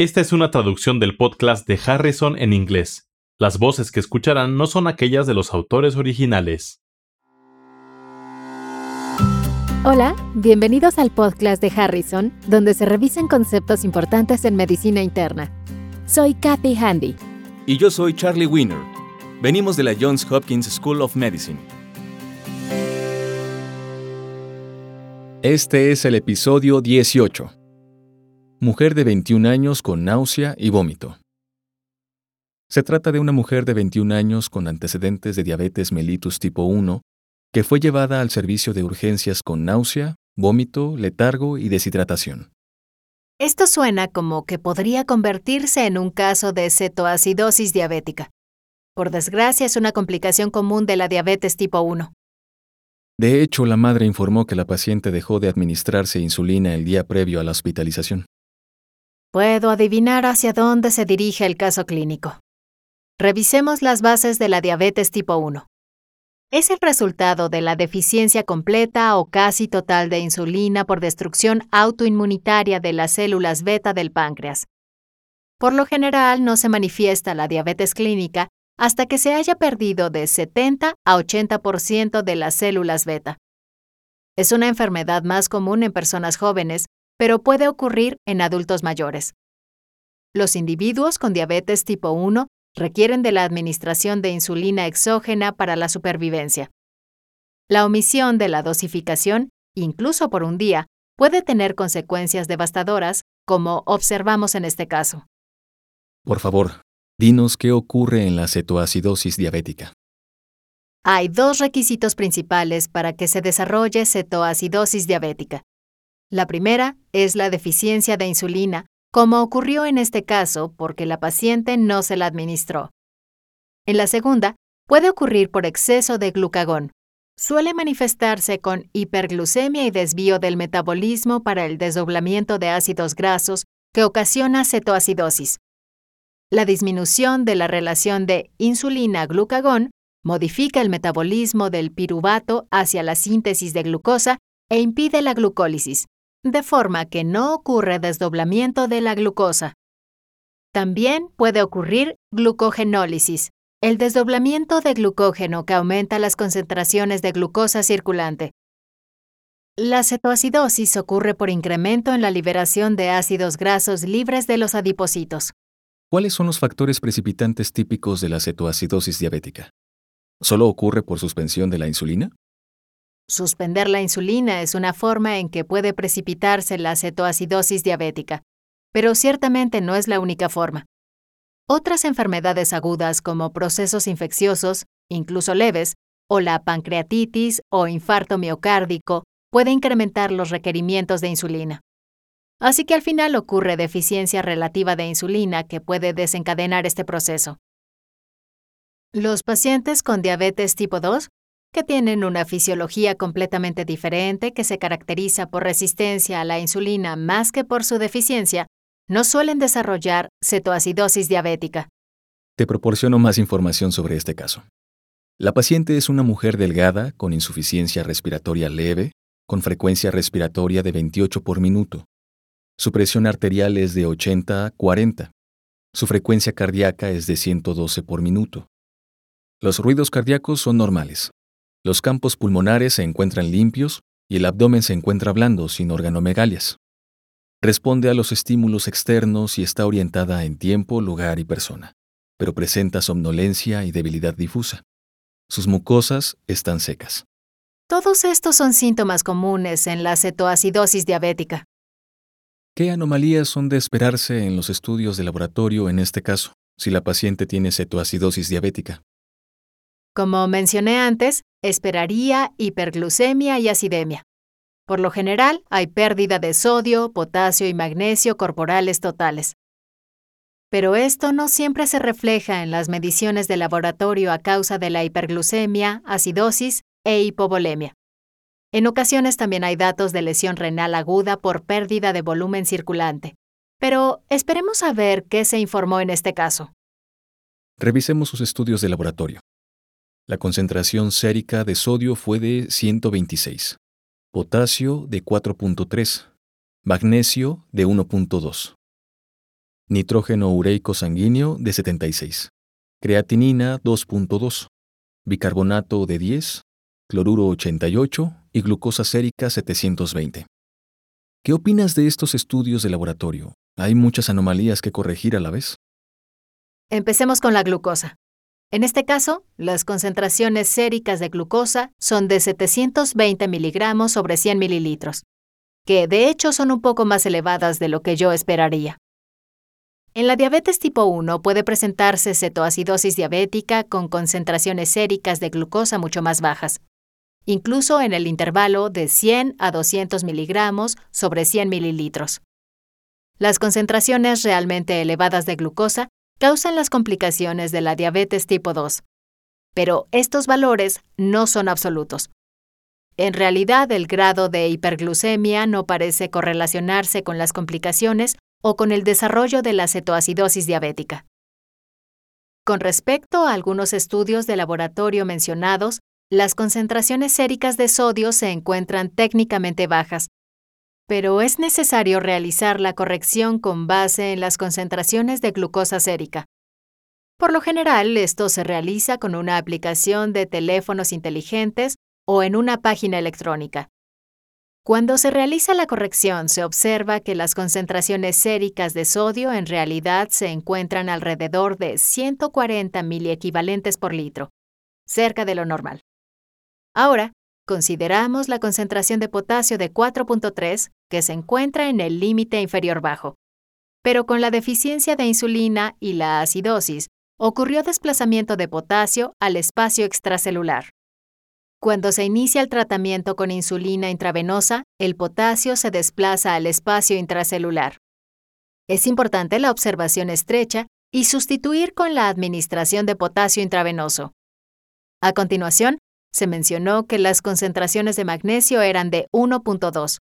Esta es una traducción del podcast de Harrison en inglés. Las voces que escucharán no son aquellas de los autores originales. Hola, bienvenidos al podcast de Harrison, donde se revisan conceptos importantes en medicina interna. Soy Kathy Handy. Y yo soy Charlie Wiener. Venimos de la Johns Hopkins School of Medicine. Este es el episodio 18. Mujer de 21 años con náusea y vómito. Se trata de una mujer de 21 años con antecedentes de diabetes mellitus tipo 1 que fue llevada al servicio de urgencias con náusea, vómito, letargo y deshidratación. Esto suena como que podría convertirse en un caso de cetoacidosis diabética. Por desgracia, es una complicación común de la diabetes tipo 1. De hecho, la madre informó que la paciente dejó de administrarse insulina el día previo a la hospitalización. Puedo adivinar hacia dónde se dirige el caso clínico. Revisemos las bases de la diabetes tipo 1. Es el resultado de la deficiencia completa o casi total de insulina por destrucción autoinmunitaria de las células beta del páncreas. Por lo general no se manifiesta la diabetes clínica hasta que se haya perdido de 70 a 80% de las células beta. Es una enfermedad más común en personas jóvenes pero puede ocurrir en adultos mayores. Los individuos con diabetes tipo 1 requieren de la administración de insulina exógena para la supervivencia. La omisión de la dosificación, incluso por un día, puede tener consecuencias devastadoras, como observamos en este caso. Por favor, dinos qué ocurre en la cetoacidosis diabética. Hay dos requisitos principales para que se desarrolle cetoacidosis diabética. La primera es la deficiencia de insulina, como ocurrió en este caso porque la paciente no se la administró. En la segunda, puede ocurrir por exceso de glucagón. Suele manifestarse con hiperglucemia y desvío del metabolismo para el desdoblamiento de ácidos grasos que ocasiona cetoacidosis. La disminución de la relación de insulina-glucagón modifica el metabolismo del piruvato hacia la síntesis de glucosa e impide la glucólisis, de forma que no ocurre desdoblamiento de la glucosa. También puede ocurrir glucogenólisis, el desdoblamiento de glucógeno que aumenta las concentraciones de glucosa circulante. La cetoacidosis ocurre por incremento en la liberación de ácidos grasos libres de los adipocitos. ¿Cuáles son los factores precipitantes típicos de la cetoacidosis diabética? ¿Solo ocurre por suspensión de la insulina? Suspender la insulina es una forma en que puede precipitarse la cetoacidosis diabética, pero ciertamente no es la única forma. Otras enfermedades agudas como procesos infecciosos, incluso leves, o la pancreatitis o infarto miocárdico puede incrementar los requerimientos de insulina. Así que al final ocurre deficiencia relativa de insulina que puede desencadenar este proceso. Los pacientes con diabetes tipo 2 que tienen una fisiología completamente diferente que se caracteriza por resistencia a la insulina más que por su deficiencia, no suelen desarrollar cetoacidosis diabética. Te proporciono más información sobre este caso. La paciente es una mujer delgada con insuficiencia respiratoria leve, con frecuencia respiratoria de 28 por minuto. Su presión arterial es de 80 a 40. Su frecuencia cardíaca es de 112 por minuto. Los ruidos cardíacos son normales. Los campos pulmonares se encuentran limpios y el abdomen se encuentra blando, sin organomegalias. Responde a los estímulos externos y está orientada en tiempo, lugar y persona, pero presenta somnolencia y debilidad difusa. Sus mucosas están secas. Todos estos son síntomas comunes en la cetoacidosis diabética. ¿Qué anomalías son de esperarse en los estudios de laboratorio en este caso, si la paciente tiene cetoacidosis diabética? Como mencioné antes, esperaría hiperglucemia y acidemia. Por lo general, hay pérdida de sodio, potasio y magnesio corporales totales. Pero esto no siempre se refleja en las mediciones de laboratorio a causa de la hiperglucemia, acidosis e hipovolemia. En ocasiones también hay datos de lesión renal aguda por pérdida de volumen circulante. Pero esperemos a ver qué se informó en este caso. Revisemos sus estudios de laboratorio. La concentración sérica de sodio fue de 126, potasio de 4.3, magnesio de 1.2. nitrógeno ureico sanguíneo de 76, creatinina 2.2, bicarbonato de 10, cloruro 88 y glucosa sérica 720. ¿Qué opinas de estos estudios de laboratorio? ¿Hay muchas anomalías que corregir a la vez? Empecemos con la glucosa. En este caso, las concentraciones séricas de glucosa son de 720 miligramos sobre 100 mililitros, que de hecho son un poco más elevadas de lo que yo esperaría. En la diabetes tipo 1 puede presentarse cetoacidosis diabética con concentraciones séricas de glucosa mucho más bajas, incluso en el intervalo de 100 a 200 miligramos sobre 100 mililitros. Las concentraciones realmente elevadas de glucosa causan las complicaciones de la diabetes tipo 2. Pero estos valores no son absolutos. En realidad, el grado de hiperglucemia no parece correlacionarse con las complicaciones o con el desarrollo de la cetoacidosis diabética. Con respecto a algunos estudios de laboratorio mencionados, las concentraciones séricas de sodio se encuentran técnicamente bajas, pero es necesario realizar la corrección con base en las concentraciones de glucosa sérica. Por lo general, esto se realiza con una aplicación de teléfonos inteligentes o en una página electrónica. Cuando se realiza la corrección, se observa que las concentraciones séricas de sodio en realidad se encuentran alrededor de 140 miliequivalentes por litro, cerca de lo normal. Ahora, consideramos la concentración de potasio de 4.3, que se encuentra en el límite inferior bajo. Pero con la deficiencia de insulina y la acidosis, ocurrió desplazamiento de potasio al espacio extracelular. Cuando se inicia el tratamiento con insulina intravenosa, el potasio se desplaza al espacio intracelular. Es importante la observación estrecha y sustituir con la administración de potasio intravenoso. A continuación, se mencionó que las concentraciones de magnesio eran de 1.2,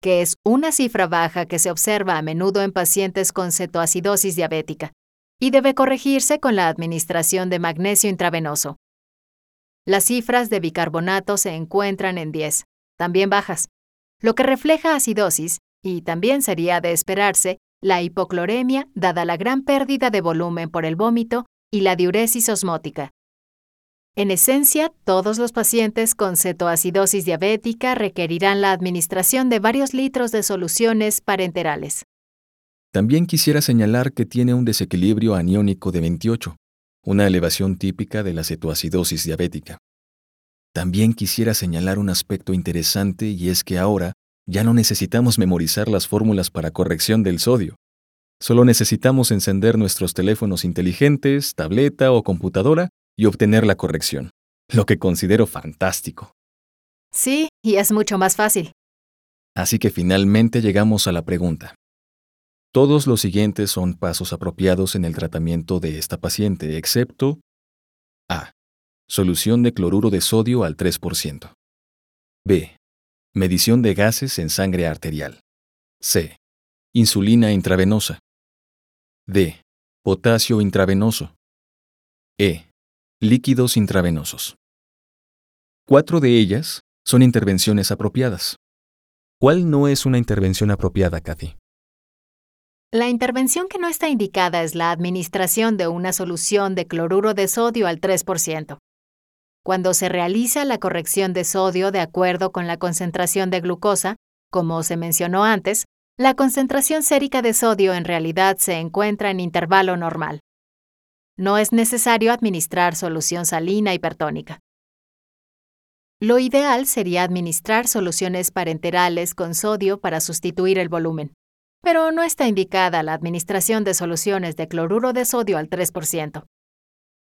que es una cifra baja que se observa a menudo en pacientes con cetoacidosis diabética, y debe corregirse con la administración de magnesio intravenoso. Las cifras de bicarbonato se encuentran en 10, también bajas, lo que refleja acidosis y también sería de esperarse la hipocloremia dada la gran pérdida de volumen por el vómito y la diuresis osmótica, en esencia, todos los pacientes con cetoacidosis diabética requerirán la administración de varios litros de soluciones parenterales. También quisiera señalar que tiene un desequilibrio aniónico de 28, una elevación típica de la cetoacidosis diabética. También quisiera señalar un aspecto interesante y es que ahora ya no necesitamos memorizar las fórmulas para corrección del sodio. Solo necesitamos encender nuestros teléfonos inteligentes, tableta o computadora y obtener la corrección, lo que considero fantástico. Sí, y es mucho más fácil. Así que finalmente llegamos a la pregunta. Todos los siguientes son pasos apropiados en el tratamiento de esta paciente, excepto A. Solución de cloruro de sodio al 3%. B. Medición de gases en sangre arterial. C. Insulina intravenosa. D. Potasio intravenoso. E líquidos intravenosos. Cuatro de ellas son intervenciones apropiadas. ¿Cuál no es una intervención apropiada, Kathy? La intervención que no está indicada es la administración de una solución de cloruro de sodio al 3%. Cuando se realiza la corrección de sodio de acuerdo con la concentración de glucosa, como se mencionó antes, la concentración sérica de sodio en realidad se encuentra en intervalo normal. No es necesario administrar solución salina hipertónica. Lo ideal sería administrar soluciones parenterales con sodio para sustituir el volumen, pero no está indicada la administración de soluciones de cloruro de sodio al 3%.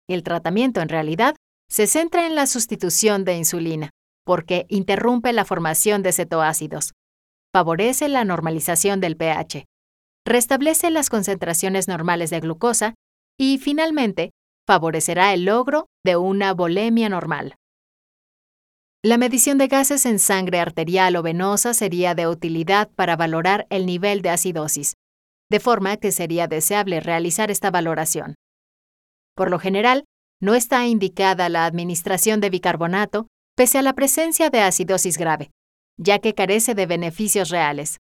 El tratamiento en realidad se centra en la sustitución de insulina, porque interrumpe la formación de cetoácidos, favorece la normalización del pH, restablece las concentraciones normales de glucosa y, finalmente, favorecerá el logro de una volemia normal. La medición de gases en sangre arterial o venosa sería de utilidad para valorar el nivel de acidosis, de forma que sería deseable realizar esta valoración. Por lo general, no está indicada la administración de bicarbonato pese a la presencia de acidosis grave, ya que carece de beneficios reales.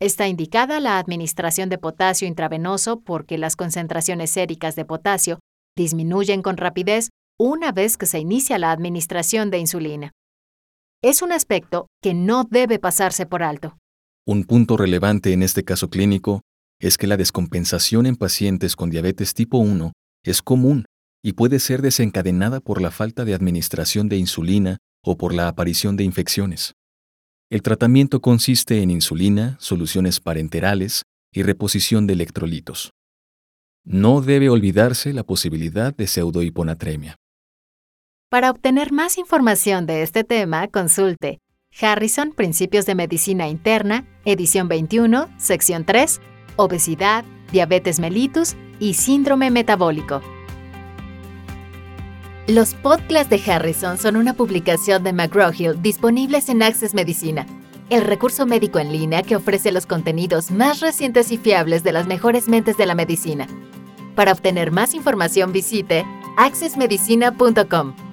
Está indicada la administración de potasio intravenoso porque las concentraciones séricas de potasio disminuyen con rapidez una vez que se inicia la administración de insulina. Es un aspecto que no debe pasarse por alto. Un punto relevante en este caso clínico es que la descompensación en pacientes con diabetes tipo 1 es común y puede ser desencadenada por la falta de administración de insulina o por la aparición de infecciones. El tratamiento consiste en insulina, soluciones parenterales y reposición de electrolitos. No debe olvidarse la posibilidad de pseudohiponatremia. Para obtener más información de este tema, consulte Harrison Principios de Medicina Interna, edición 21, sección 3, Obesidad, Diabetes mellitus y Síndrome Metabólico. Los podcasts de Harrison son una publicación de McGraw-Hill disponibles en Access Medicina, el recurso médico en línea que ofrece los contenidos más recientes y fiables de las mejores mentes de la medicina. Para obtener más información visite accessmedicina.com.